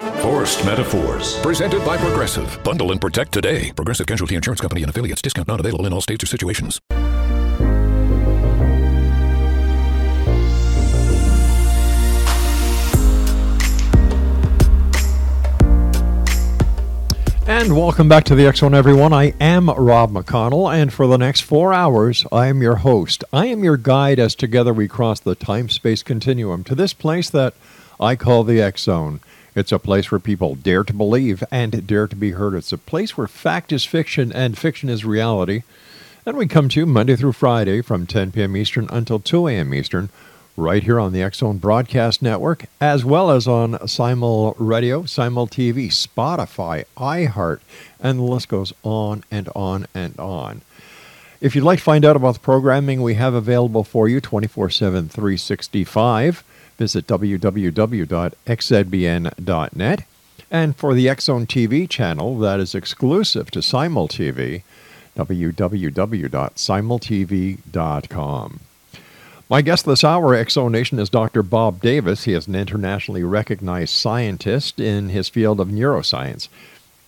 Forced Metaphors. Presented by Progressive. Bundle and protect today. Progressive Casualty Insurance Company and affiliates. Discount not available in all states or situations. And welcome back to the X Zone, everyone. I am Rob McConnell, and for the next four hours, I am your host. I am your guide as together we cross the time space continuum to this place that I call the X Zone. It's a place where people dare to believe and dare to be heard. It's a place where fact is fiction and fiction is reality. And we come to you Monday through Friday from 10 p.m. Eastern until 2 a.m. Eastern, right here on the X Zone Broadcast Network, as well as on Simul Radio, Simul TV, Spotify, iHeart, and the list goes on and on and on. If you'd like to find out about the programming we have available for you 24 7, 365, Visit www.xzbn.net. And for the Zone TV channel that is exclusive to Simul TV, www.simultv.com. My guest this hour, X Zone Nation, is Dr. Bob Davis. He is an internationally recognized scientist in his field of neuroscience.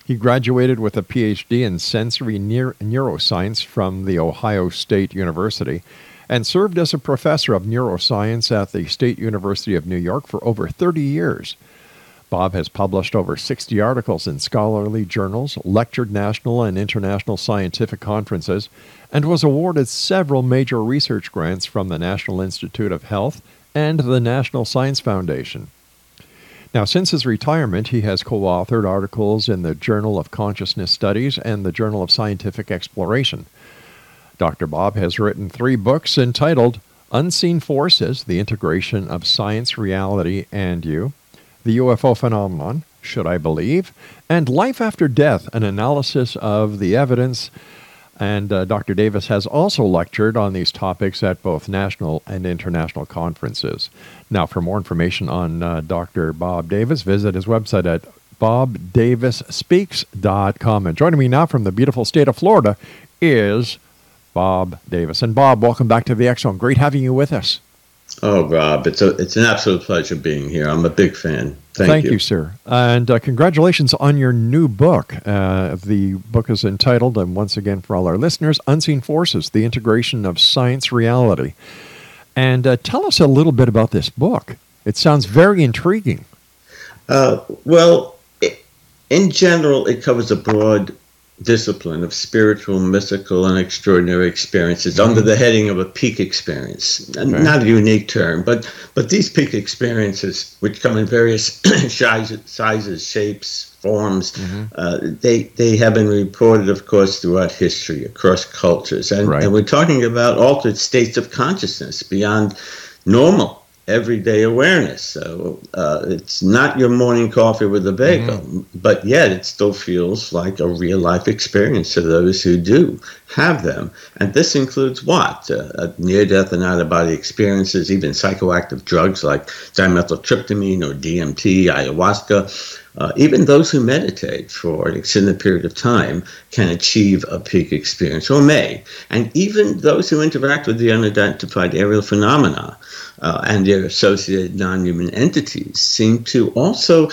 He graduated with a PhD in sensory neuroscience from The Ohio State University and served as a professor of neuroscience at the State University of New York for over 30 years. Bob has published over 60 articles in scholarly journals, lectured national and international scientific conferences, and was awarded several major research grants from the National Institute of Health and the National Science Foundation. Now, since his retirement, he has co authored articles in the Journal of Consciousness Studies and the Journal of Scientific Exploration. Dr. Bob has written three books entitled Unseen Forces The Integration of Science, Reality, and You, The UFO Phenomenon, Should I Believe, and Life After Death An Analysis of the Evidence. And uh, Dr. Davis has also lectured on these topics at both national and international conferences. Now, for more information on uh, Dr. Bob Davis, visit his website at bobdavisspeaks.com. And joining me now from the beautiful state of Florida is Bob Davis. And Bob, welcome back to the Zone. Great having you with us. Oh, Rob, it's a it's an absolute pleasure being here. I'm a big fan. Thank, Thank you. you. sir. And uh, congratulations on your new book. Uh, the book is entitled, and once again for all our listeners, Unseen Forces The Integration of Science Reality. And uh, tell us a little bit about this book. It sounds very intriguing. Uh, well, it, in general, it covers a broad discipline of spiritual, mystical, and extraordinary experiences mm-hmm. under the heading of a peak experience. Okay. Not a unique term, but but these peak experiences, which come in various sizes, shapes, forms, mm-hmm. uh, they they have been reported, of course, throughout history, across cultures, and, right. and we're talking about altered states of consciousness beyond normal everyday awareness. So uh, it's not your morning coffee with a bagel, mm-hmm. but yet it still feels like a real life experience to those who do have them. And this includes what? Uh, near death and out of body experiences, even psychoactive drugs like dimethyltryptamine or DMT, ayahuasca. Uh, even those who meditate for an extended period of time can achieve a peak experience or may. And even those who interact with the unidentified aerial phenomena uh, and their associated non-human entities seem to also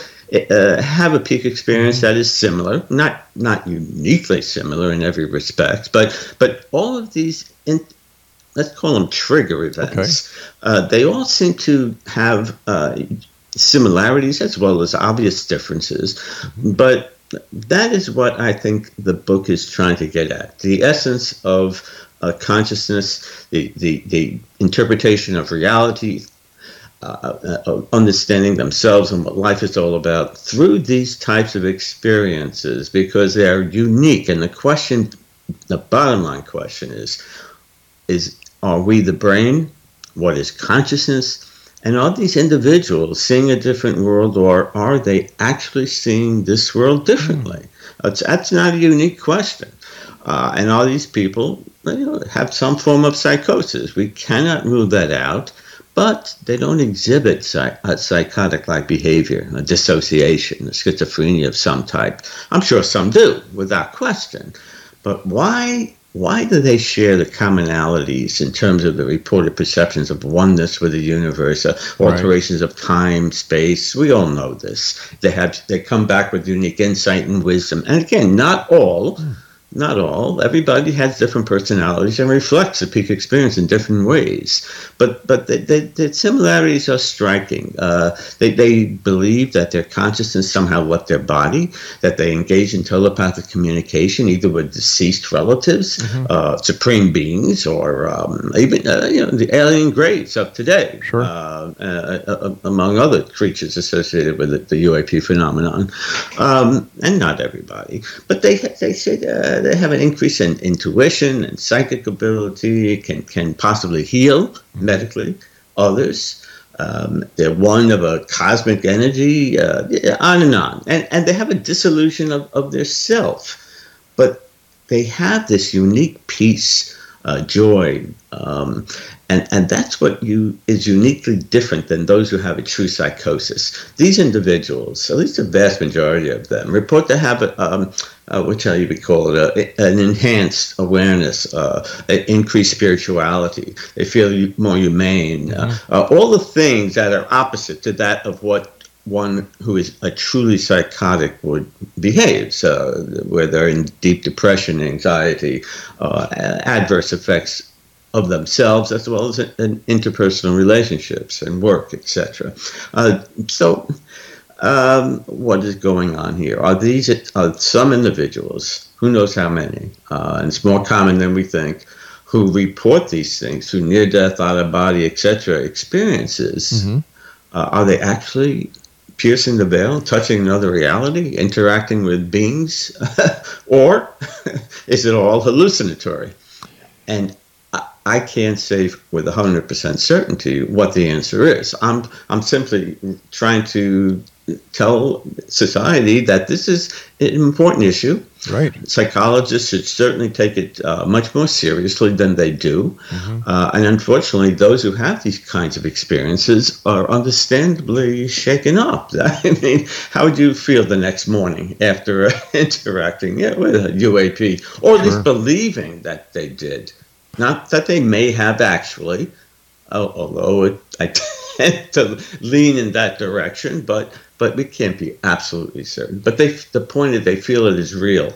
uh, have a peak experience that is similar, not not uniquely similar in every respect, but but all of these, in, let's call them trigger events, okay. uh, they all seem to have uh, similarities as well as obvious differences, but that is what I think the book is trying to get at. The essence of uh, consciousness, the, the, the interpretation of reality, uh, uh, understanding themselves and what life is all about through these types of experiences because they are unique. And the question, the bottom line question is, is are we the brain? What is consciousness? And are these individuals seeing a different world, or are they actually seeing this world differently? Mm. That's, not a unique question. Uh, and all these people have some form of psychosis. We cannot rule that out but they don't exhibit psych- psychotic like behavior, a dissociation, a schizophrenia of some type. I'm sure some do, without question. But why? Why do they share the commonalities in terms of the reported perceptions of oneness with the universe, uh, alterations right. of time, space? We all know this. They have they come back with unique insight and wisdom. And again, not all. Mm not all. Everybody has different personalities and reflects the peak experience in different ways. But but the, the, the similarities are striking. Uh, they, they believe that their consciousness somehow left their body, that they engage in telepathic communication either with deceased relatives, mm-hmm. uh, supreme beings, or um, even uh, you know the alien greats of today, sure. Uh, uh, uh, among other creatures associated with the, the UAP phenomenon. Um, and not everybody, but they they say they have an increase in intuition and psychic ability, can, can possibly heal medically others. Um, they're one of a cosmic energy, uh, on and on. And, and they have a dissolution of, of their self. But they have this unique peace, uh, joy, um, and, and that's what you is uniquely different than those who have a true psychosis. These individuals, at least the vast majority of them, report to have a, um, uh, what shall you be called, uh, an enhanced awareness, uh, increased spirituality. They feel more humane. Uh, mm-hmm. Uh, all the things that are opposite to that of what one who is a truly psychotic would behave, so where they're in deep depression, anxiety, uh, adverse effects of themselves as well as in interpersonal relationships and work, etc. Uh, so, um, what is going on here? Are these are some individuals, who knows how many, uh, and it's more common than we think, who report these things through near death, out of body, etc. experiences? Mm-hmm. Uh, are they actually piercing the veil, touching another reality, interacting with beings, or is it all hallucinatory? And I can't say with 100% certainty what the answer is. I'm, I'm simply trying to tell society that this is an important issue. Right. Psychologists should certainly take it uh, much more seriously than they do. Mm-hmm. Uh, and unfortunately, those who have these kinds of experiences are understandably shaken up. I mean, how would you feel the next morning after uh, interacting yeah, with a UAP, or at least believing that they did? Not that they may have actually, although it, I tend to lean in that direction, but but we can't be absolutely certain. But they, the point is, they feel it is real,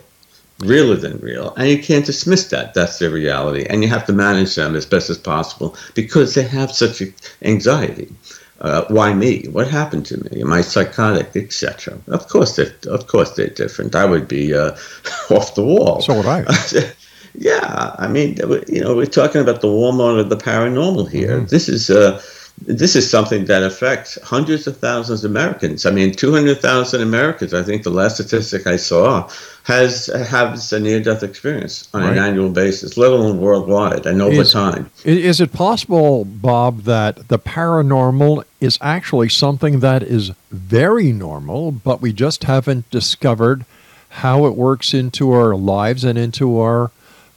realer than real, and you can't dismiss that. That's their reality, and you have to manage them as best as possible because they have such anxiety. Uh, why me? What happened to me? Am I psychotic, etc.? Of course, they of course they're different. I would be uh, off the wall. So would I. Yeah, I mean, you know, we're talking about the Walmart of the paranormal here. Mm-hmm. This is uh, this is something that affects hundreds of thousands of Americans. I mean, 200,000 Americans, I think the last statistic I saw, has has a near-death experience on right. an annual basis, let alone worldwide and over is, time. Is it possible, Bob, that the paranormal is actually something that is very normal, but we just haven't discovered how it works into our lives and into our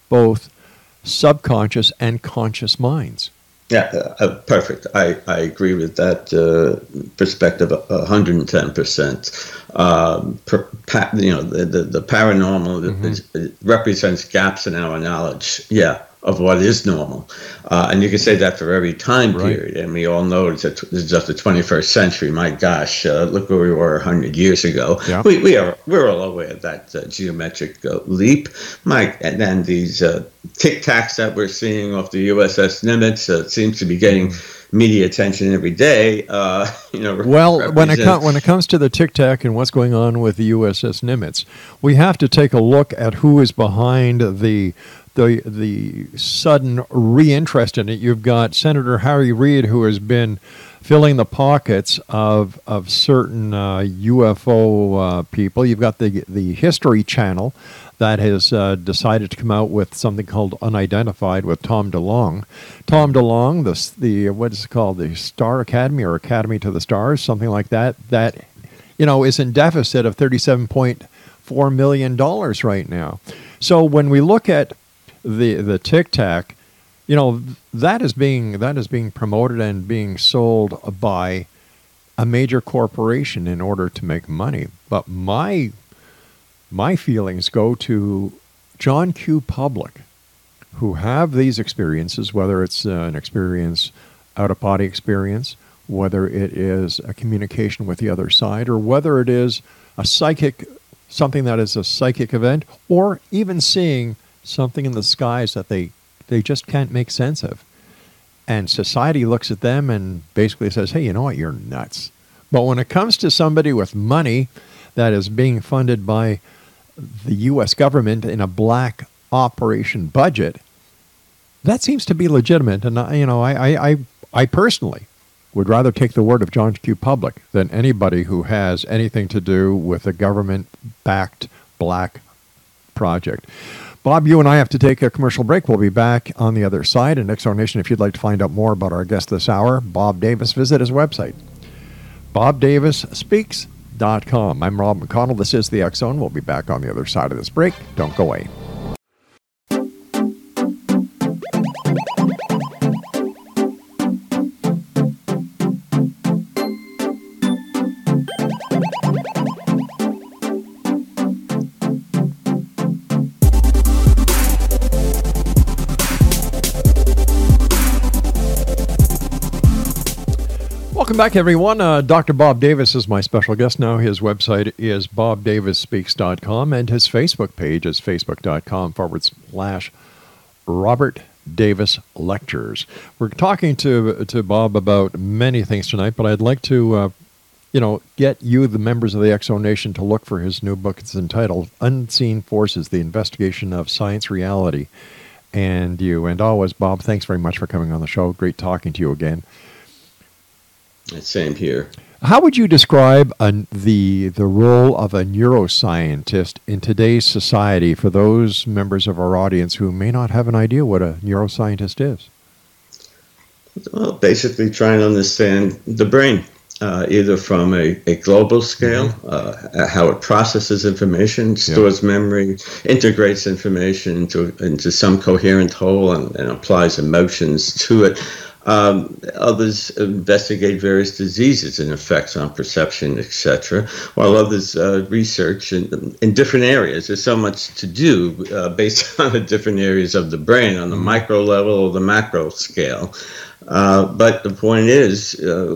both subconscious and conscious minds. Yeah, uh, uh perfect. I, I agree with that uh, perspective 110%. Um, per, pa, you know, the, the, the paranormal mm-hmm. is, represents gaps in our knowledge. Yeah, of what is normal. Uh, and you can say that for every time period. And we all know it's, a, it's just the 21st century. My gosh, uh, look where we were 100 years ago. Yeah. We, we are, we're all aware of that uh, geometric uh, leap. Mike, and then these uh, tic tacs that we're seeing off the USS Nimitz uh, seems to be getting. Media attention every day. Uh, you know, well, when it com- when it comes to the Tic Tac and what's going on with the USS Nimitz, we have to take a look at who is behind the the the sudden reinterest in it. You've got Senator Harry Reid, who has been filling the pockets of of certain uh, UFO uh, people. You've got the the History Channel that has uh, decided to come out with something called Unidentified with Tom DeLonge. Tom DeLonge, the the what is it called, the Star Academy or Academy to the Stars, something like that. That you know is in deficit of thirty seven point four million dollars right now. So when we look at the the Tic Tac, you know that is being that is being promoted and being sold by a major corporation in order to make money. But my my feelings go to John Q. Public, who have these experiences, whether it's uh, an experience out of body experience, whether it is a communication with the other side, or whether it is a psychic something that is a psychic event, or even seeing something in the skies that they, they just can't make sense of. And society looks at them and basically says, hey, you know what? You're nuts. But when it comes to somebody with money that is being funded by the U.S. government in a black operation budget, that seems to be legitimate. And, you know, I, I, I personally would rather take the word of John Q. Public than anybody who has anything to do with a government backed black project. Bob, you and I have to take a commercial break. We'll be back on the other side. And Zone Nation, if you'd like to find out more about our guest this hour, Bob Davis, visit his website, bobdavisspeaks.com. I'm Rob McConnell. This is the Zone. We'll be back on the other side of this break. Don't go away. Welcome back, everyone. Uh, Dr. Bob Davis is my special guest now. His website is bobdavisspeaks.com, and his Facebook page is facebook.com forward slash Robert Davis Lectures. We're talking to, to Bob about many things tonight, but I'd like to, uh, you know, get you, the members of the X Zone Nation, to look for his new book. It's entitled Unseen Forces The Investigation of Science Reality. And you, and always, Bob, thanks very much for coming on the show. Great talking to you again. Same here. How would you describe a, the the role of a neuroscientist in today's society for those members of our audience who may not have an idea what a neuroscientist is? Well, basically trying to understand the brain, uh, either from a, a global scale, mm-hmm. uh, how it processes information, stores yeah. memory, integrates information into, into some coherent whole, and, and applies emotions to it. Um, others investigate various diseases and effects on perception, etc., while others uh, research in, in, different areas. There's so much to do uh, based on the different areas of the brain on the mm-hmm. micro level or the macro scale. Uh, but the point is, uh,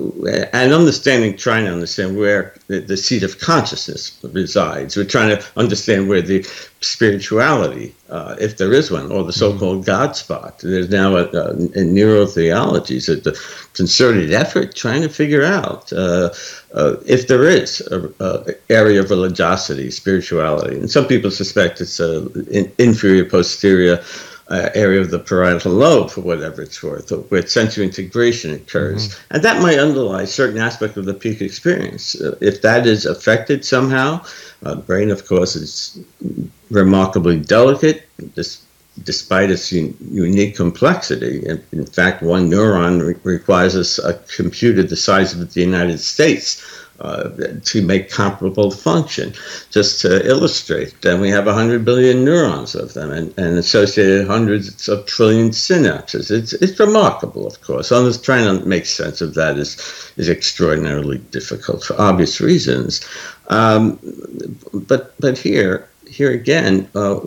and understanding, trying to understand where the, the, seat of consciousness resides. We're trying to understand where the spirituality, uh, if there is one, or the so-called God spot. There's now a, a, in neurotheology, so the concerted effort trying to figure out uh, uh, if there is an area of religiosity, spirituality. And some people suspect it's an inferior posterior uh, area of the parietal lobe, for whatever it's worth, where sensory integration occurs. Mm-hmm. And that might underlie certain aspect of the peak experience. Uh, if that is affected somehow, uh, brain, of course, is remarkably delicate, despite its un- unique complexity. In, in, fact, one neuron re- requires a, a computer the size of the United States uh, to make comparable function. Just to illustrate, then we have 100 billion neurons of them and, and associated hundreds of trillion synapses. It's, it's remarkable, of course. I'm trying to make sense of that is, is extraordinarily difficult for obvious reasons. Um, but, but here, here again, uh,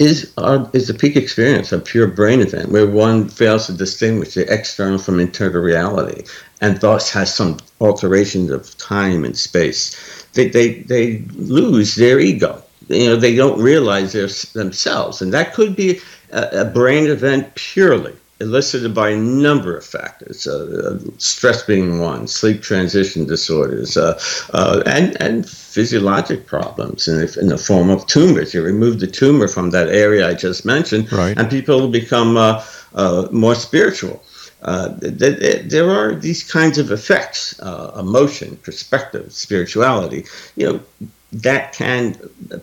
is our, is the peak experience a pure brain event where one fails to distinguish the external from internal reality and thus has some alterations of time and space they, they, they lose their ego you know they don't realize their, themselves and that could be a, a brain event purely elicited by a number of factors, uh, stress being one, sleep transition disorders, uh, uh, and, and physiologic problems in, in, the form of tumors. You remove the tumor from that area I just mentioned, right. and people become uh, uh, more spiritual. Uh, there are these kinds of effects emotion, perspective, spirituality. You know, that can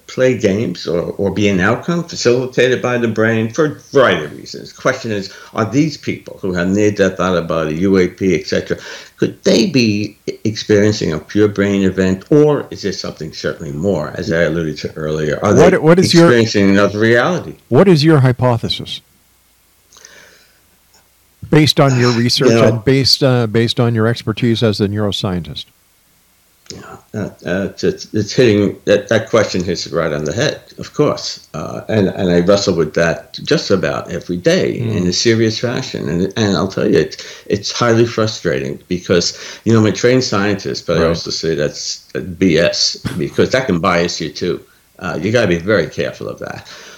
play games or, or be an outcome facilitated by the brain for a variety of reasons. Question is, are these people who have near-death out of body, UAP, etc., could they be experiencing a pure brain event, or is there something certainly more, as I alluded to earlier? Are what, they what is experiencing your, another reality? What is your hypothesis? Based on your research you know, and based uh, based on your expertise as a neuroscientist. Yeah, uh, uh, it's, it's, hitting that, that question hits it right on the head, of course, uh, and and I wrestle with that just about every day mm. in a serious fashion, and and I'll tell you, it's it's highly frustrating because you know I'm a trained scientist, but right. I also say that's BS because that can bias you too. Uh, you got to be very careful of that.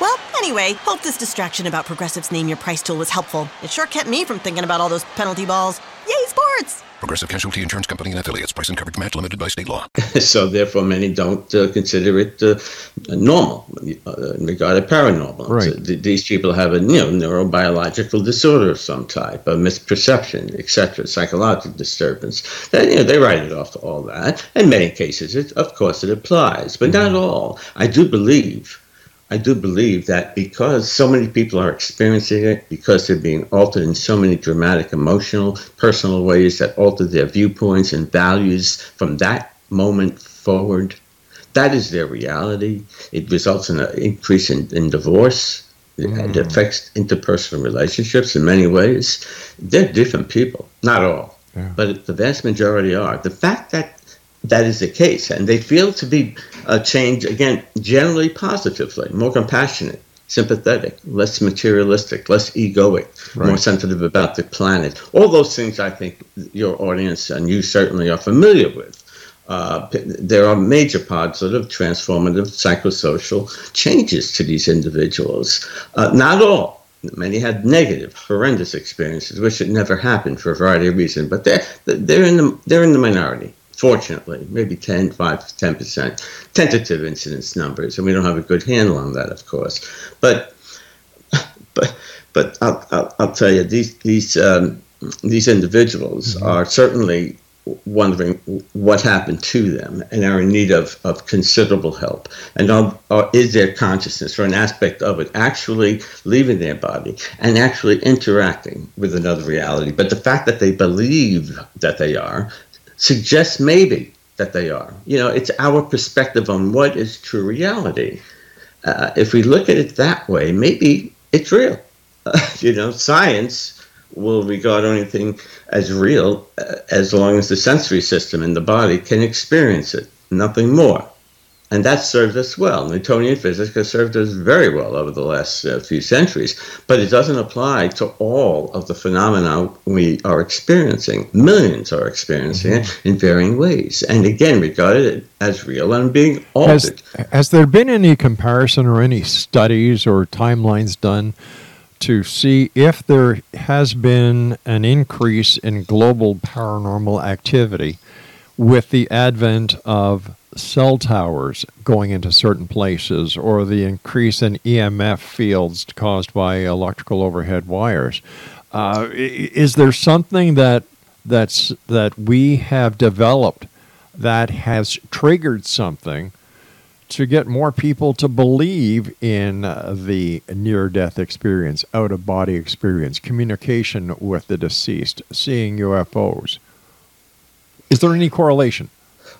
Well, anyway, hope this distraction about Progressive's Name Your Price tool was helpful. It sure kept me from thinking about all those penalty balls. Yay, sports! Progressive Casualty Insurance Company and affiliates. Price and coverage match limited by state law. so therefore, many don't uh, consider it uh, normal uh, in regard to paranormal. Right. So th- these people have a you know neurobiological disorder of some type, a misperception, etc., psychological disturbance. Then you know they write it off to all that. In many cases, it, of course, it applies, but mm-hmm. not all. I do believe I do believe that because so many people are experiencing it, because they're being altered in so many dramatic, emotional, personal ways that alter their viewpoints and values from that moment forward, that is their reality. It results in an increase in, in divorce. Mm. It affects interpersonal relationships in many ways. They're different people, not all, yeah. but the vast majority are. The fact that that is the case. And they feel to be uh, changed, again, generally positively, more compassionate, sympathetic, less materialistic, less egoic, right. more sensitive about the planet. All those things I think your audience and you certainly are familiar with. Uh, there are major positive, transformative, psychosocial changes to these individuals. Uh, not all. Many had negative, horrendous experiences, which it never happened for a variety of reasons. But they're they're in the they're in the minority fortunately, maybe 10, 5 10%, tentative incidence numbers, and we don't have a good handle on that, of course. But, but, but I'll, I'll, I'll tell you, these, these, um, these individuals mm-hmm. are certainly wondering what happened to them and are in need of, of considerable help. And are, are, is their consciousness or an aspect of it actually leaving their body and actually interacting with another reality? But the fact that they believe that they are suggests maybe that they are. You know, it's our perspective on what is true reality. Uh, if we look at it that way, maybe it's real. Uh, you know, science will regard anything as real uh, as long as the sensory system in the body can experience it, nothing more and that served us well. Newtonian physics has served us very well over the last uh, few centuries, but it doesn't apply to all of the phenomena we are experiencing. Millions are experiencing mm-hmm. it in varying ways, and again, regarded as real and being altered. Has, has there been any comparison or any studies or timelines done? to see if there has been an increase in global paranormal activity with the advent of cell towers going into certain places or the increase in EMF fields caused by electrical overhead wires. Uh, is there something that that's that we have developed that has triggered something to get more people to believe in uh, the near death experience, out of body experience, communication with the deceased, seeing UFOs. Is there any correlation?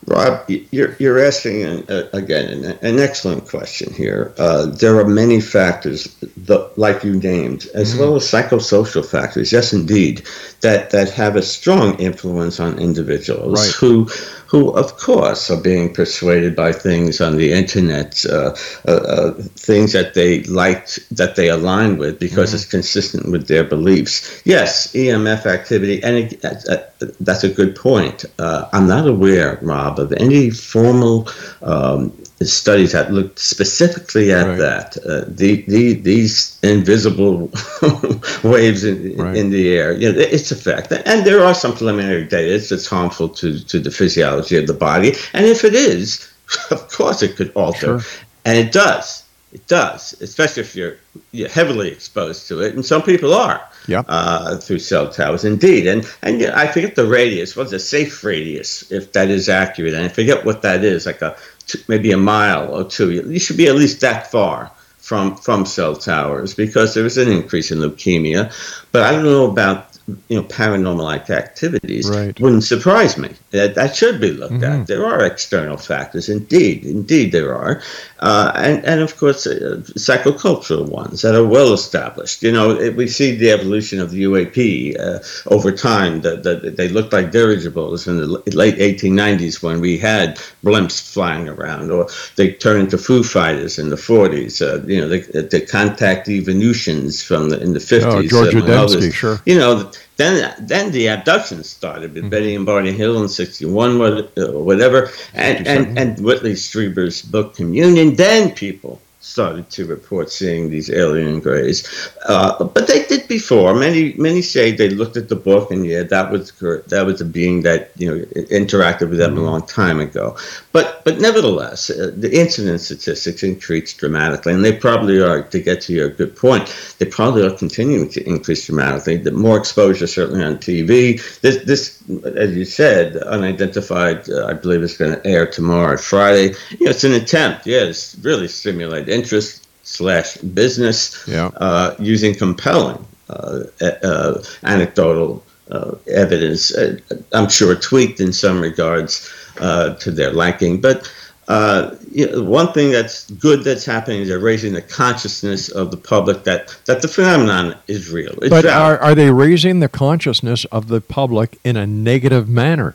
Rob, you're, you're asking, uh, again, an, an, excellent question here. Uh, there are many factors, the, like you named, as mm-hmm. well as psychosocial factors, yes, indeed, that, that have a strong influence on individuals right. who who, of course, are being persuaded by things on the internet, uh, uh, uh, things that they liked, that they align with because mm-hmm. it's consistent with their beliefs. Yes, EMF activity, and it, uh, that's a good point. Uh, I'm not aware, Rob, of any formal um, studies that looked specifically at right. that. Uh, the, the, these invisible waves in, right. in the air, you know, it's a fact. And there are some preliminary data that's harmful to, to the physiology of the body. And if it is, of course it could alter. Sure. And it does. It does, especially if you're, you're heavily exposed to it. And some people are yeah. Uh, through cell towers, indeed. And and yeah, I forget the radius. What's a safe radius, if that is accurate? And I forget what that is, like a maybe a mile or two. You should be at least that far from from cell towers because there is an increase in leukemia. But I don't know about you know paranormal activities right. wouldn't surprise me. That, that should be looked mm-hmm. at. There are external factors, indeed, indeed there are, uh, and and of course uh, psychocultural ones that are well established. You know, it, we see the evolution of the UAP uh, over time. That the, they looked like dirigibles in the late 1890s when we had blimps flying around, or they turned into Foo Fighters in the 40s. Uh, you know, the, the contact Venusians from the, in the 50s. Oh, George Adamski, sure. You know then then the abductions started with mm-hmm. Betty and Barney Hill in '61, whatever, and, and and Whitley Strieber's book Communion. Then people started to report seeing these alien grays. Uh, but they did before. Many many say they looked at the book and yeah, that was that was a being that you know interacted with them mm-hmm. a long time ago. But but nevertheless, uh, the incident statistics increased dramatically, and they probably are. To get to your good point, they probably are continuing to increase dramatically. The more exposure, certainly on TV. This this, as you said, unidentified. Uh, I believe it's going to air tomorrow, Friday. You know, it's an attempt. Yes, yeah, really stimulate interest slash business yeah. uh, using compelling uh, uh, anecdotal uh, evidence. Uh, I'm sure tweaked in some regards uh, to their liking, but. You know, one thing that's good that's happening is they're raising the consciousness of the public that, that the phenomenon is real. It's but are, are they raising the consciousness of the public in a negative manner?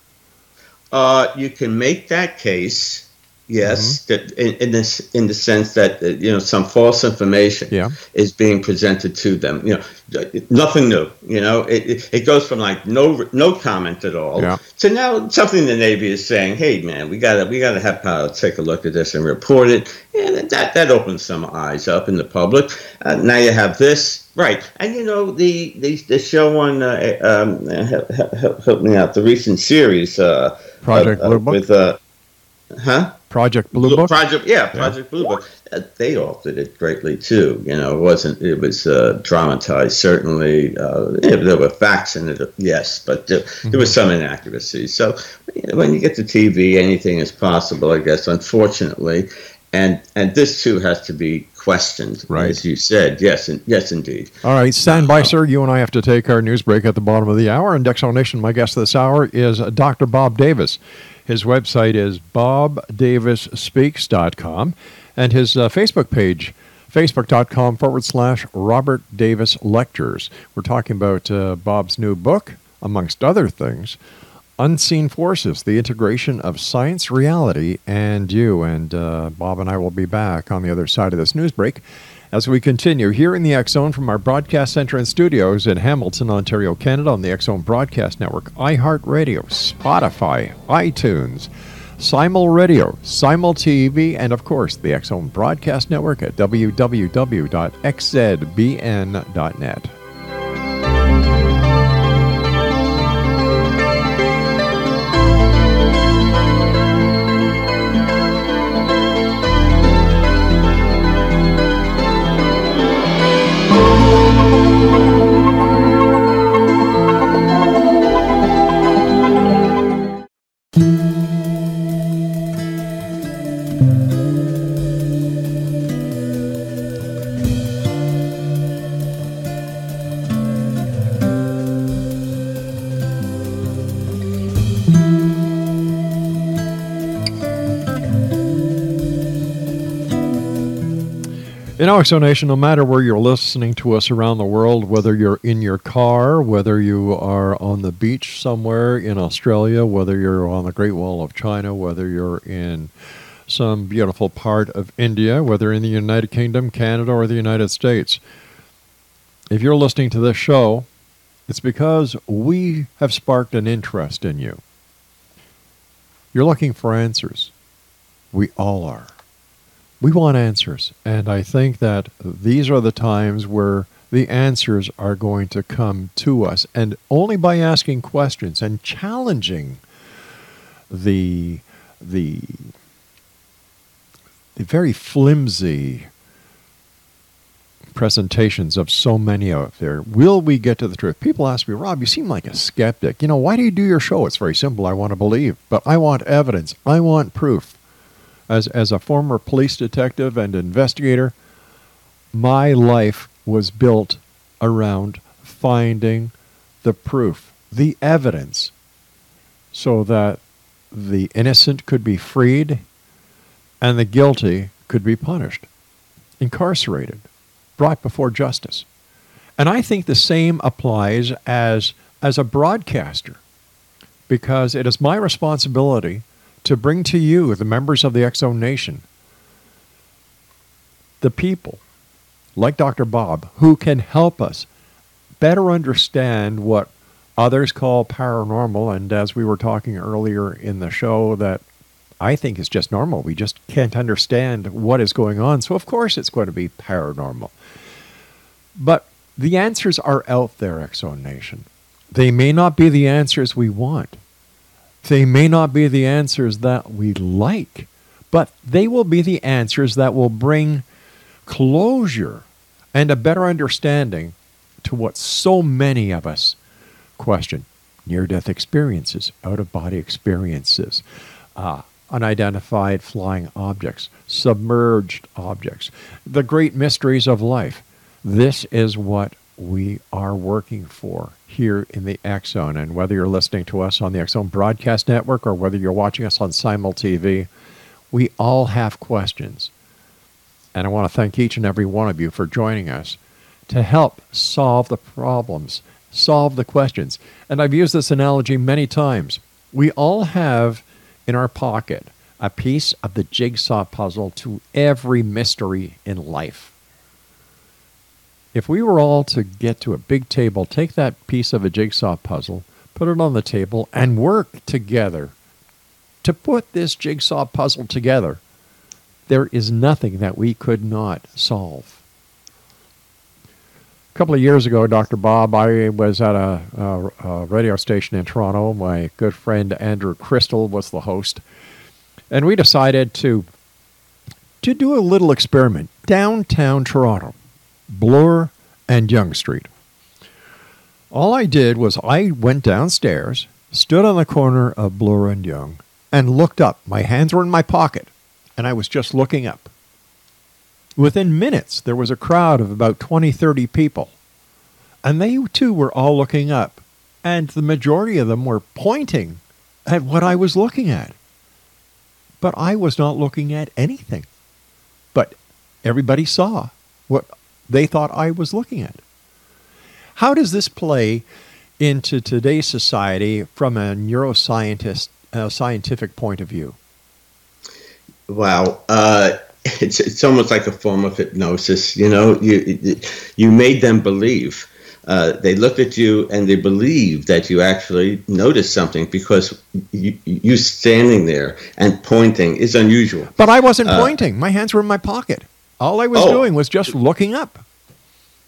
you can make that case Yes, mm-hmm. that in, in, this in the sense that uh, you know some false information yeah. is being presented to them. You know, nothing new. You know, it, it goes from like no no comment at all yeah. to now something the Navy is saying, "Hey, man, we gotta we gotta have power take a look at this and report it." And that that opens some eyes up in the public. Uh, now you have this right, and you know the the, the show on uh, um, help, help, help, me out the recent series uh, Project Blue Book with uh, huh Project Blue Book. Project, yeah, Project yeah. Blue Book. Uh, they altered it greatly too. You know, it wasn't. It was uh, dramatized. Certainly, uh, there were facts in it. Yes, but there, mm-hmm. there was some inaccuracies. So you know, when you get to TV, anything is possible. I guess, unfortunately, and and this too has to be questioned, right. as you said. Yes, and yes, indeed. All right, stand by, uh, sir. You and I have to take our news break at the bottom of the hour. And X Zone Nation, my guest this hour is Dr. Bob Davis. His website is bobdavisspeaks.com, and his uh, Facebook page, facebook.com forward slash Robert Davis Lectures. We're talking about uh, Bob's new book, amongst other things, Unseen Forces, the integration of science, reality, and you. And uh, Bob and I will be back on the other side of this news break as we continue here in the Zone from our broadcast center and studios in Hamilton, Ontario, Canada, on the Zone Broadcast Network, iHeartRadio, Spotify, iTunes, Simul Radio, Simul TV, and of course the Zone Broadcast Network at www.xzbn.net. In X Zone Nation, no matter where you're listening to us around the world, whether you're in your car, whether you are on the beach somewhere in Australia, whether you're on the Great Wall of China, whether you're in some beautiful part of India, whether in the United Kingdom, Canada, or the United States, if you're listening to this show, it's because we have sparked an interest in you. You're looking for answers. We all are we want answers. And I think that these are the times where the answers are going to come to us. And only by asking questions and challenging the, the, the very flimsy presentations of so many out there will we get to the truth. People ask me, Rob, you seem like a skeptic. You know, why do you do your show? It's very simple. I want to believe, but I want evidence, I want proof as, as a former police detective and investigator, my life was built around finding the proof, the evidence, so that the innocent could be freed and the guilty could be punished, incarcerated, brought before justice. And I think the same applies as, as a broadcaster, because it is my responsibility to bring to you, the members of the X Zone Nation, the people like Dr. Bob who can help us better understand what others call paranormal. And as we were talking earlier in the show, that I think is just normal. We just can't understand what is going on. So, of course, it's going to be paranormal. But the answers are out there, Zone Nation. They may not be the answers we want. They may not be the answers that we like, but they will be the answers that will bring closure and a better understanding to what so many of us question near death experiences, out of body experiences, uh, unidentified flying objects, submerged objects, the great mysteries of life. This is what we are working for here in the Zone. And whether you're listening to us on the Zone Broadcast Network or whether you're watching us on Simul TV, we all have questions. And I want to thank each and every one of you for joining us to help solve the problems, solve the questions. And I've used this analogy many times. We all have in our pocket a piece of the jigsaw puzzle to every mystery in life if we were all to get to a big table, take that piece of a jigsaw puzzle, put it on the table, and work together to put this jigsaw puzzle together, there is nothing that we could not solve. A couple of years ago, Dr. Bob, I was at a, a, a radio station in Toronto. My good friend Andrew Krystal was the host. And we decided to, to do a little experiment downtown Toronto. Bloor and Yonge Street. All I did was I went downstairs, stood on the corner of Bloor and Yonge, and looked up. My hands were in my pocket, and I was just looking up. Within minutes, there was a crowd of about 20, 30 people, and they too were all looking up, and the majority of them were pointing at what I was looking at. But I was not looking at anything. But everybody saw what they thought I was looking at. How does this play into today's society from a neuroscientist uh, scientific point of view? Wow, uh, it's it's almost like a form of hypnosis. You know, you you made them believe. Uh, they looked at you and they believed that you actually noticed something because you, you standing there and pointing is unusual. But I wasn't uh, pointing. My hands were in my pocket. All I was oh. doing was just looking up.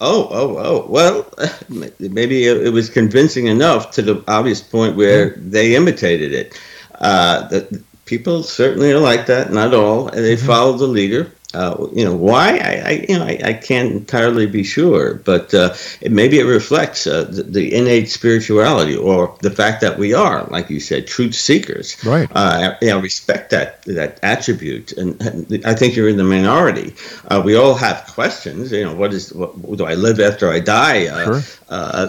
Oh, oh, oh. Well, maybe it was convincing enough to the obvious point where mm. they imitated it. Uh, the, people certainly are like that, not all, and they mm-hmm. follow the leader. Uh, you know why? I, I you know I, I, can't entirely be sure, but uh, it, maybe it reflects uh, the, the, innate spirituality or the fact that we are, like you said, truth seekers. Right. Uh, I, I respect that that attribute, and I think you're in the minority. Uh, we all have questions. You know, what is what, do I live after I die? Uh,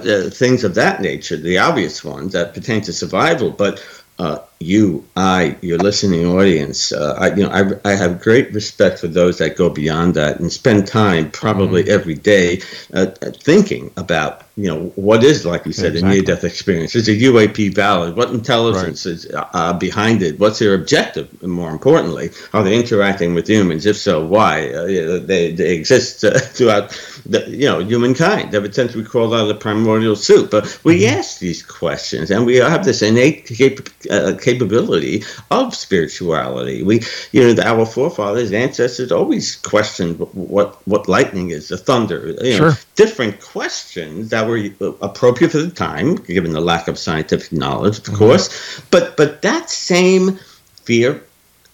sure. things of that nature, the obvious ones that pertain to survival, but uh, you, I, your listening audience, uh, I, you know, I, I have great respect for those that go beyond that and spend time, probably mm-hmm. every day, uh, thinking about, you know, what is, like you said, exactly. a near-death experience. Is a UAP valid? What intelligence right. is uh, behind it? What's their objective? And more importantly, are they interacting with humans? If so, why? Uh, they, they exist uh, throughout, the, you know, humankind ever since we crawled out of the primordial soup. But we mm-hmm. ask these questions, and we have this innate capability capability of spirituality. We, you know, our forefathers, ancestors always questioned what what lightning is, the thunder, you know, sure. different questions that were appropriate for the time, given the lack of scientific knowledge, of mm-hmm. course. But but that same fear,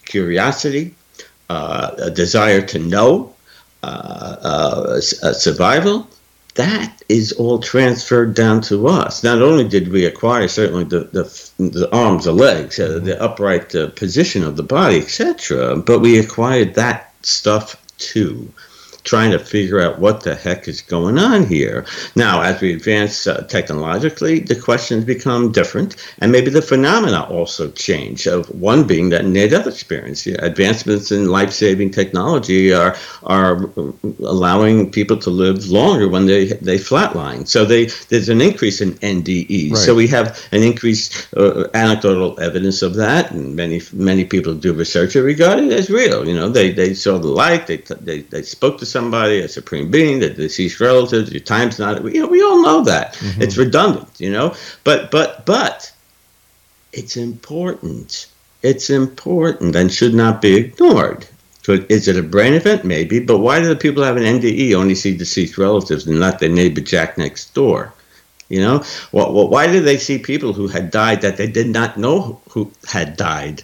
curiosity, uh, a desire to know, uh, uh, survival that is all transferred down to us. Not only did we acquire certainly the the, the arms, the legs, uh, the upright uh, position of the body, etc., but we acquired that stuff too trying to figure out what the heck is going on here. Now, as we advance uh, technologically, the questions become different, and maybe the phenomena also change. Of one being that near-death experience, advancements in life-saving technology are are allowing people to live longer when they they flatline. So they there's an increase in NDEs. Right. So we have an increased uh, anecdotal evidence of that, and many many people do research regarding it as real. You know, they they saw the light, they they they spoke to somebody, a supreme being, the deceased relatives, your time's not. You know, we all know that. Mm-hmm. It's redundant, you know. But but but it's important. It's important and should not be ignored. Could, is it a brain event? Maybe. But why do the people have an NDE only see deceased relatives and not their neighbor Jack next door? You know, well, well, why did they see people who had died that they did not know who had died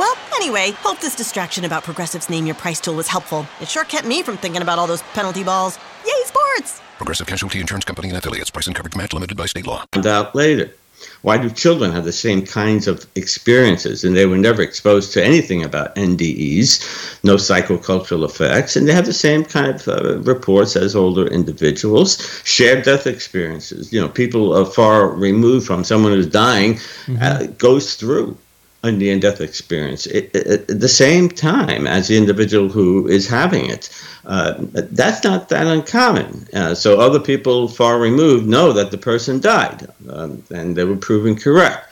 Well, anyway, hope this distraction about Progressive's Name Your Price tool was helpful. It sure kept me from thinking about all those penalty balls. Yay, sports! Progressive Casualty Insurance Company and affiliates. Price and coverage match limited by state law. And out later. Why do children have the same kinds of experiences? And they were never exposed to anything about NDEs, no psychocultural effects, and they have the same kind of uh, reports as older individuals. Shared death experiences. You know, people are far removed from someone who's dying mm-hmm. uh, goes through a near death experience at the same time as the individual who is having it. Uh, that's not that uncommon. Uh, so other people far removed know that the person died um, and they were proven correct.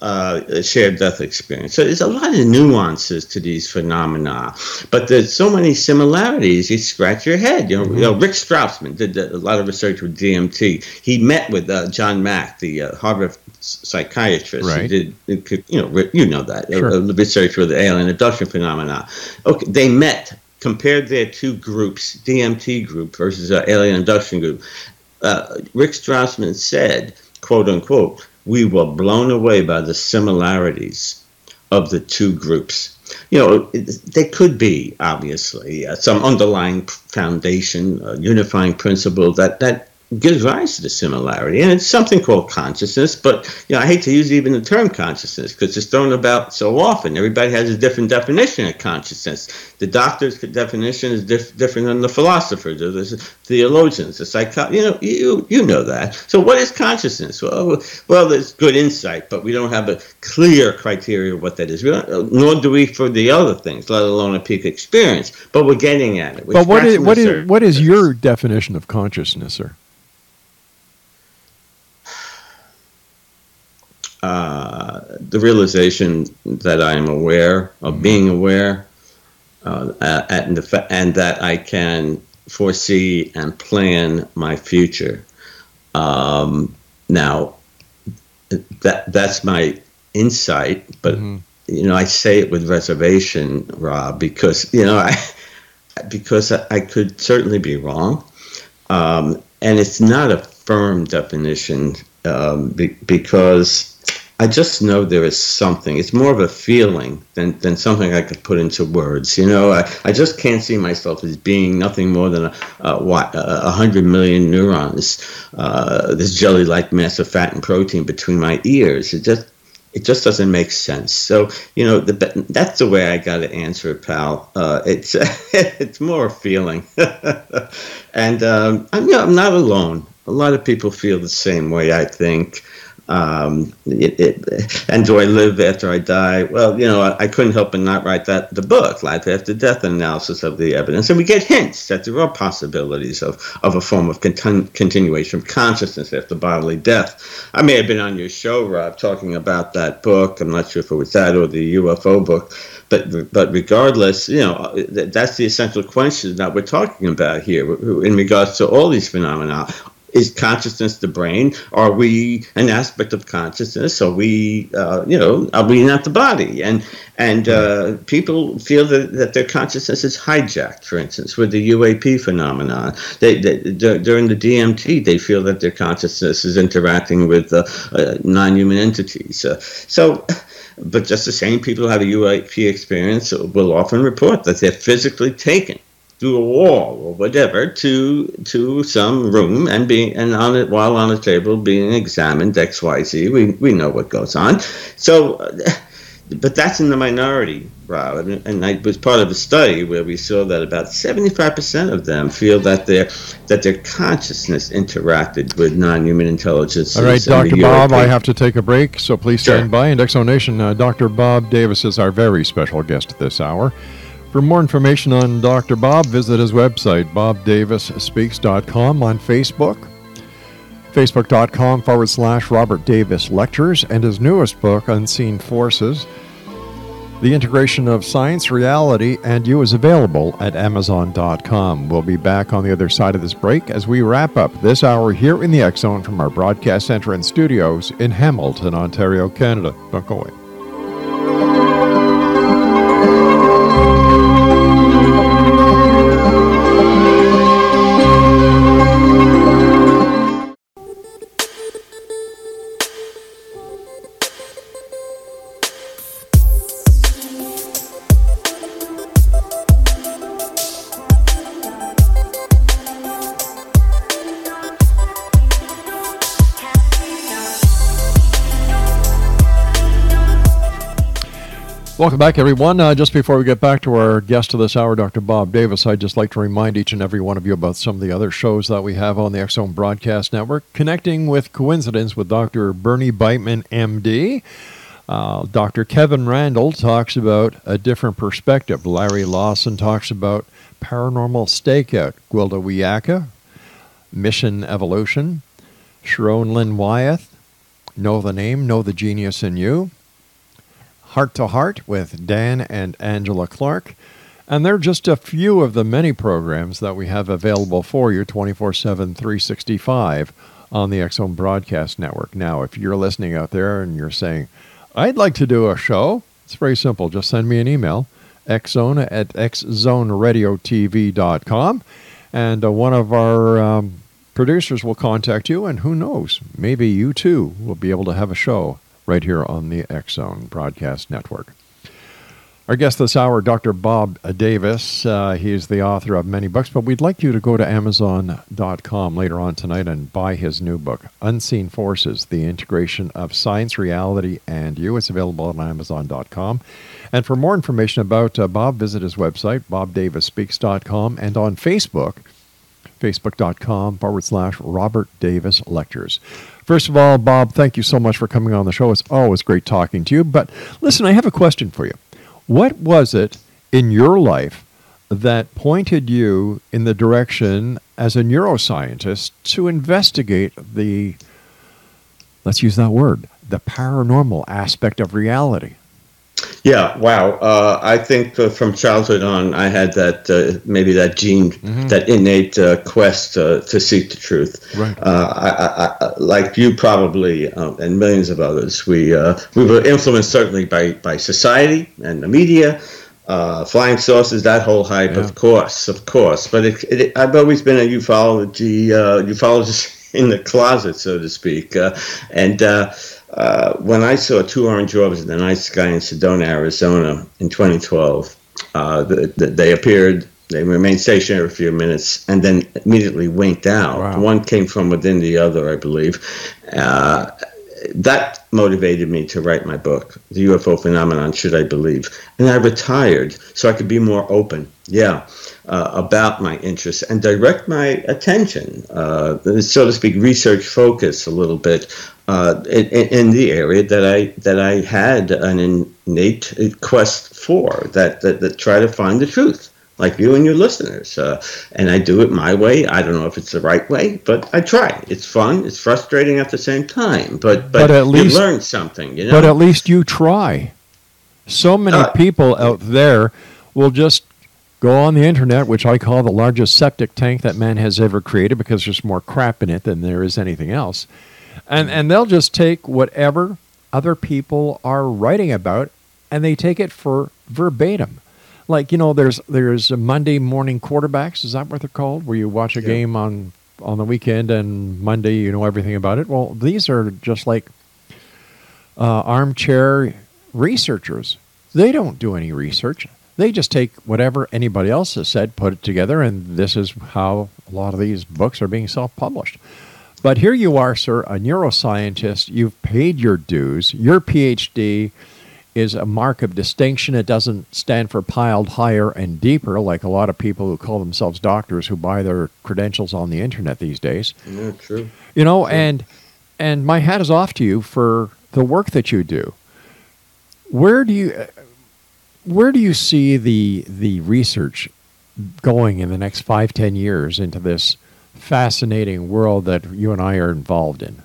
Uh, shared death experience. So there's a lot of nuances to these phenomena, but there's so many similarities. You scratch your head. You know, mm-hmm. you know Rick Strassman did a lot of research with DMT. He met with uh, John Mack, the uh, Harvard psychiatrist. Right. Did, you know, you know that sure. uh, research with the alien abduction phenomena. Okay, they met, compared their two groups, DMT group versus uh, alien abduction group. Uh, Rick Strassman said, "quote unquote." we were blown away by the similarities of the two groups. You know, there could be obviously uh, some underlying foundation, uh, unifying principle that that gives rise to the similarity. And it's something called consciousness, but you know, I hate to use even the term consciousness because it's thrown about so often. Everybody has a different definition of consciousness. The doctor's definition is diff- different than the philosophers or the theologians, the psycho. You know, you you know that. So, what is consciousness? Well, well, there's good insight, but we don't have a clear criteria of what that is. nor do we for the other things, let alone a peak experience. But we're getting at it. But what is what is what is your definition of consciousness, sir? Uh, the realization that I am aware of being aware, uh, and, the, and that I can foresee and plan my future. Um, now, that that's my insight, but mm-hmm. you know, I say it with reservation, Rob, because you know, I because I, I could certainly be wrong, um, and it's not a firm definition um, be, because I just know there is something. It's more of a feeling than, than something I could put into words. You know, I, I just can't see myself as being nothing more than a, a what a hundred million neurons, uh, this jelly-like mass of fat and protein between my ears. It just it just doesn't make sense. So you know, the, that's the way I got to answer it, pal. Uh, it's it's more a feeling, and um, I'm, you know, I'm not alone. A lot of people feel the same way. I think. Um, it, it, and do I live after I die? Well, you know, I, I, couldn't help but not write that the book, Life After Death, analysis of the evidence, and we get hints that there are possibilities of, of a form of continu- continuation of consciousness after bodily death. I may have been on your show, Rob, talking about that book. I'm not sure if it was that or the UFO book, but but regardless, you know, that's the essential question that we're talking about here in regards to all these phenomena is consciousness the brain? Are we an aspect of consciousness? Are we, uh, you know, are we not the body? And and uh, people feel that, that their consciousness is hijacked. For instance, with the UAP phenomenon, they, they during the DMT, they feel that their consciousness is interacting with uh, uh non-human entities. Uh, so. But just the same people who have a UAP experience will often report that they're physically taken through a wall or whatever to to some room and being and on it while on a table being examined X Y Z. We we know what goes on. So, but that's in the minority, Rob. And I was part of a study where we saw that about seventy five percent of them feel that their that their consciousness interacted with non human intelligence. All right, Dr. Bob, I have to take a break, so please stand sure. by. And X Zone Nation, uh, Dr. Bob Davis is our very special guest this hour. For more information on Dr. Bob, visit his website, bobdavisspeaks.com, on Facebook, facebook.com forward slash Robert Davis Lectures, and his newest book, Unseen Forces. The integration of science, reality, and you is available at Amazon.com. We'll be back on the other side of this break as we wrap up this hour here in the Zone from our broadcast center and studios in Hamilton, Ontario, Canada. Don't go away. Welcome back, everyone. Uh, just before we get back to our guest of this hour, Dr. Bob Davis, I'd just like to remind each and every one of you about some of the other shows that we have on the Zone Broadcast Network. Connecting with Coincidence with Dr. Bernie Beitman, MD. Uh, Dr. Kevin Randle talks about a different perspective. Larry Lawson talks about paranormal stakeout. Gwilda Wiyaka, mission evolution. Sharon Lynn Wyeth, know the name, know the genius in you. Heart to Heart with Dan and Angela Clark. And they're just a few of the many programs that we have available for you 24 7, 365 on the Zone Broadcast Network. Now, if you're listening out there and you're saying, I'd like to do a show, it's very simple. Just send me an email, xzone at xzoneradiotv.com, and uh, one of our um, producers will contact you, and who knows, maybe you too will be able to have a show right here on the Zone Broadcast Network. Our guest this hour, Dr. Bob Davis. Uh, he's the author of many books, but we'd like you to go to Amazon.com later on tonight and buy his new book, Unseen Forces The Integration of Science, Reality, and You. It's available on Amazon.com. And for more information about uh, Bob, visit his website, bobdavisspeaks.com, and on Facebook, facebook.com forward slash Robert Davis Lectures. First of all, Bob, thank you so much for coming on the show. It's always great talking to you. But listen, I have a question for you. What was it in your life that pointed you in the direction as a neuroscientist to investigate the, let's use that word, the paranormal aspect of reality? Yeah, wow. Uh, I think uh, from childhood on, I had that uh, maybe that gene, mm-hmm. that innate uh, quest uh, to seek the truth. Right. Uh, I, I, I, like you, probably, and millions of others, we we were influenced certainly by by society and the media. flying saucers, that whole hype, yeah. of course, of course. But it, it, I've always been a ufology ufologist in the closet, so to speak, and uh, when I saw two orange orbs in the night sky in Sedona, Arizona in 2012, uh, the, the, they appeared, they remained stationary for a few minutes, and then immediately winked out. Wow. One came from within the other, I believe. Uh, that motivated me to write my book, The UFO Phenomenon Should I Believe? And I retired so I could be more open, yeah, uh, about my interests and direct my attention, uh, so to speak, research focus a little bit uh, in, in, the area that I that I had an innate quest for that that, that try to find the truth, like you and your listeners. Uh, and I do it my way. I don't know if it's the right way, but I try. It's fun. It's frustrating at the same time, but but, but at least, you learn something. You know? But at least you try. So many uh, people out there will just go on the internet, which I call the largest septic tank that man has ever created because there's more crap in it than there is anything else and and they'll just take whatever other people are writing about and they take it for verbatim like you know there's there's monday morning quarterbacks is that what they're called where you watch a yeah. game on on the weekend and monday you know everything about it well these are just like uh, armchair researchers they don't do any research they just take whatever anybody else has said put it together and this is how a lot of these books are being self-published but here you are, sir, a neuroscientist. You've paid your dues. Your PhD is a mark of distinction. It doesn't stand for piled higher and deeper, like a lot of people who call themselves doctors who buy their credentials on the internet these days. Yeah, true. You know, true. and and my hat is off to you for the work that you do. Where do you where do you see the the research going in the next five ten years into this fascinating world that you and I are involved in?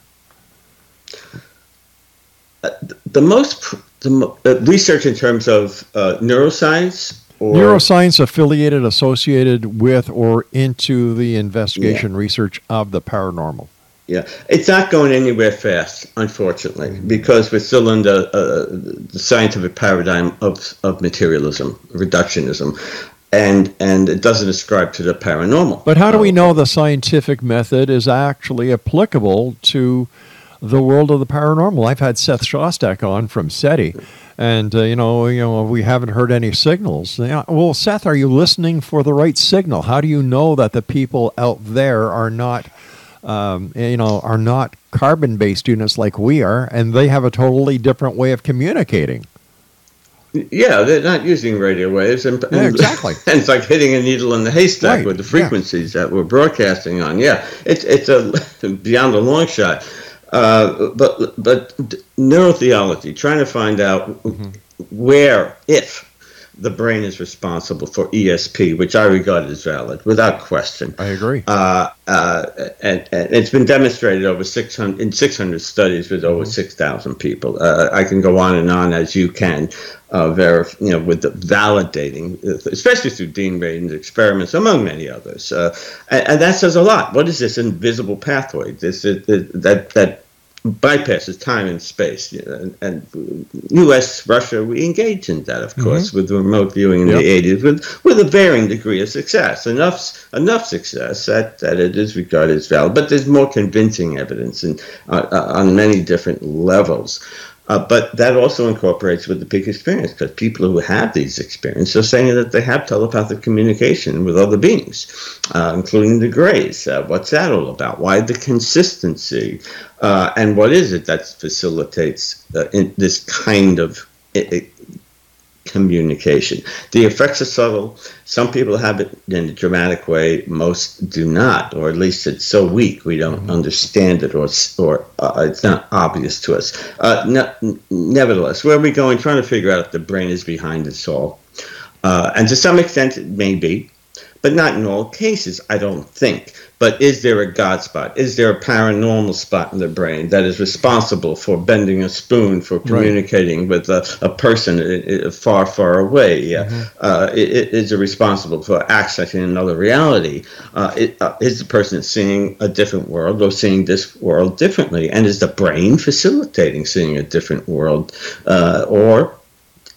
Uh, the most the uh, research in terms of uh, neuroscience or neuroscience affiliated, associated with, or into the investigation yeah. research of the paranormal. Yeah, it's not going anywhere fast, unfortunately, because we're still in the, uh, the scientific paradigm of, of materialism, reductionism and and it doesn't ascribe to the paranormal. But how do we know the scientific method is actually applicable to the world of the paranormal? I've had Seth Shostak on from SETI, and uh, you know, you know, we haven't heard any signals. well, Seth, are you listening for the right signal? How do you know that the people out there are not? Um, you know, are not carbon-based units like we are, and they have a totally different way of communicating. Yeah, they're not using radio waves, and, yeah, exactly. And it's like hitting a needle in the haystack right. with the frequencies yeah. that we're broadcasting on. Yeah, it's it's a beyond a long shot. Uh, but but neurotheology, trying to find out mm-hmm. where, if the brain is responsible for ESP, which I regard as valid without question. I agree. Uh, uh, and, and, it's been demonstrated over 600 in 600 studies with over mm-hmm. 6,000 people. Uh, I can go on and on as you can, uh, verif- you know, with the validating, especially through Dean Radin's experiments, among many others. Uh, and, and, that says a lot. What is this invisible pathway? This that that bypasses time and space. You know, and, and, U.S., Russia, we engage in that, of course, mm-hmm. with remote viewing in yep. the 80s, with, with a varying degree of success. Enough enough success that, that it is regarded as valid, but there's more convincing evidence in, uh, uh, on many different levels. Uh, but that also incorporates with the peak experience because people who have these experiences are saying that they have telepathic communication with other beings, uh, including the Greys. Uh, what's that all about? Why the consistency? Uh, and what is it that facilitates uh, this kind of communication. The effects are subtle. Some people have it in a dramatic way. Most do not, or at least it's so weak we don't mm-hmm. understand it, or or uh, it's not obvious to us. Uh, ne- nevertheless, where are we going? Trying to figure out if the brain is behind this all, uh, and to some extent it may be, but not in all cases. I don't think. But is there a God spot? Is there a paranormal spot in the brain that is responsible for bending a spoon, for communicating right. with a, a person far, far away? Mm-hmm. Uh, is it responsible for accessing another reality? Uh, uh, is the person seeing a different world or seeing this world differently? And is the brain facilitating seeing a different world uh, or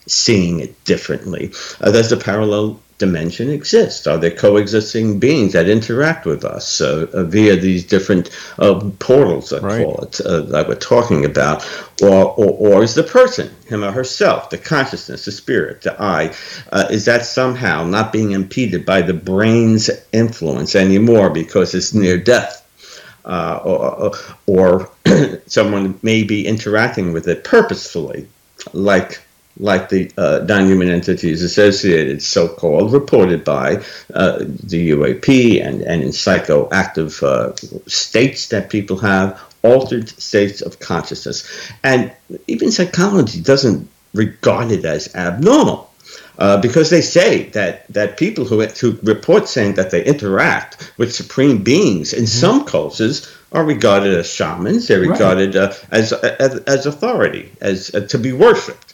seeing it differently? Uh, there's a parallel dimension exists? Are there coexisting beings that interact with us uh, uh, via these different uh, portals, I right. call it, uh, that we're talking about? Or, or, or, is the person, him or herself, the consciousness, the spirit, the I, uh, is that somehow not being impeded by the brain's influence anymore because it's near death? Uh, or, or someone may be interacting with it purposefully, like like the uh, non-human entities associated, so-called, reported by uh, the UAP and, and in psychoactive uh, states that people have, altered states of consciousness. And even psychology doesn't regard it as abnormal. Uh, because they say that, that people who, who report saying that they interact with supreme beings in mm-hmm. some cultures are regarded as shamans. They're regarded right. uh, as, as, as authority, as uh, to be worshipped.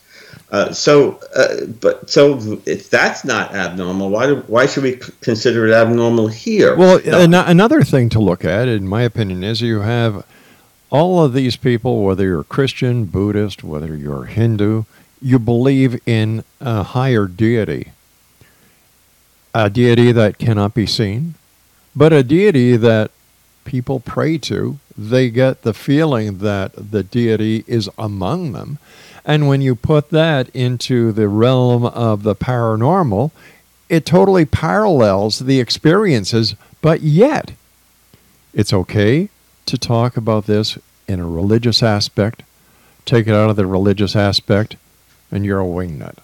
Uh, so, uh, but so if that's not abnormal, why do, why should we consider it abnormal here? Well, no. an- another thing to look at, in my opinion, is you have all of these people, whether you're Christian, Buddhist, whether you're Hindu, you believe in a higher deity, a deity that cannot be seen, but a deity that people pray to. They get the feeling that the deity is among them and when you put that into the realm of the paranormal, it totally parallels the experiences, but yet it's okay to talk about this in a religious aspect, take it out of the religious aspect, and you're a wingnut.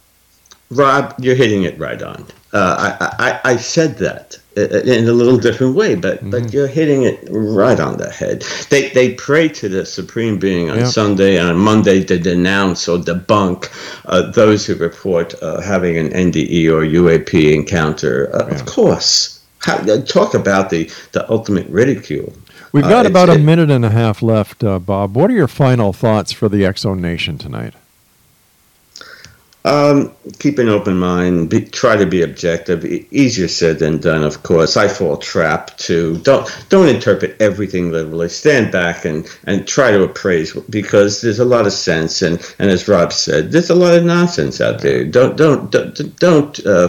Rob, you're hitting it right on. Uh, I, I, I said that in a little different way, but mm-hmm. but you're hitting it right on the head. They they pray to the supreme being on yep. Sunday and on Monday they denounce or debunk uh, those who report uh, having an NDE or UAP encounter. Uh, yeah. Of course, How, uh, talk about the the ultimate ridicule. We've got uh, about a minute and a half left, uh, Bob. What are your final thoughts for the Zone Nation tonight? Um, keep an open mind. Be, try to be objective. E- easier said than done, of course. I fall trap to don't don't interpret everything literally. Stand back and and try to appraise because there's a lot of sense and and as Rob said, there's a lot of nonsense out there. Don't don't don't, don't uh,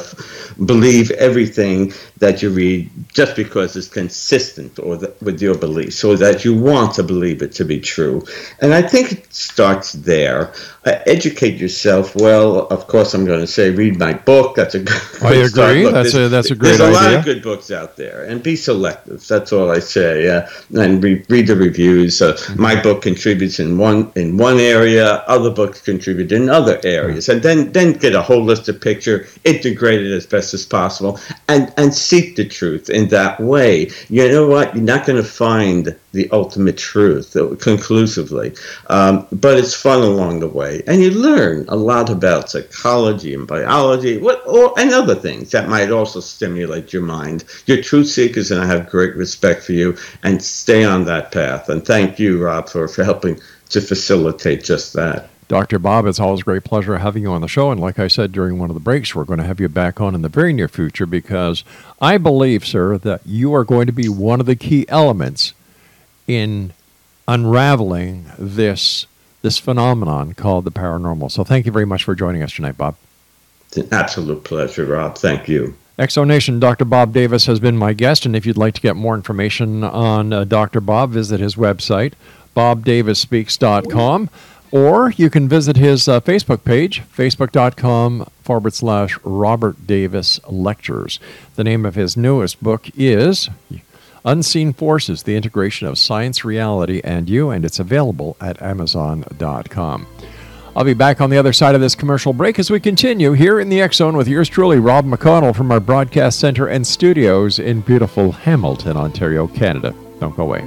believe everything that you read just because it's consistent or the, with your beliefs or that you want to believe it to be true. And I think it starts there. Uh, educate yourself. Well, of course, I'm going to say read my book. That's a good. I agree. That's a that's a great There's a idea. lot of good books out there, and be selective. That's all I say. Uh, and re- read the reviews. Uh, mm-hmm. My book contributes in one in one area. Other books contribute in other areas, and then then get a holistic picture, integrate it as best as possible, and and seek the truth in that way. You know what? You're not going to find the ultimate truth conclusively, um, but it's fun along the way, and you learn a lot about psychology and biology, what or and other things that might also stimulate your mind. You're truth seekers, and I have great respect for you, and stay on that path. And thank you, Rob, for, for helping to facilitate just that. Dr. Bob, it's always a great pleasure having you on the show. And like I said during one of the breaks, we're going to have you back on in the very near future because I believe, sir, that you are going to be one of the key elements in unraveling this this phenomenon called the paranormal. So thank you very much for joining us tonight, Bob. It's an absolute pleasure, Rob. Thank you. X Zone Nation, Dr. Bob Davis has been my guest, and if you'd like to get more information on uh, Dr. Bob, visit his website, bobdavisspeaks.com or you can visit his uh, Facebook page, facebook.com forward slash Robert Davis Lectures. The name of his newest book is Unseen Forces The Integration of Science, Reality, and You, and it's available at Amazon.com. I'll be back on the other side of this commercial break as we continue here in the X Zone with yours truly, Rob McConnell, from our broadcast center and studios in beautiful Hamilton, Ontario, Canada. Don't go away.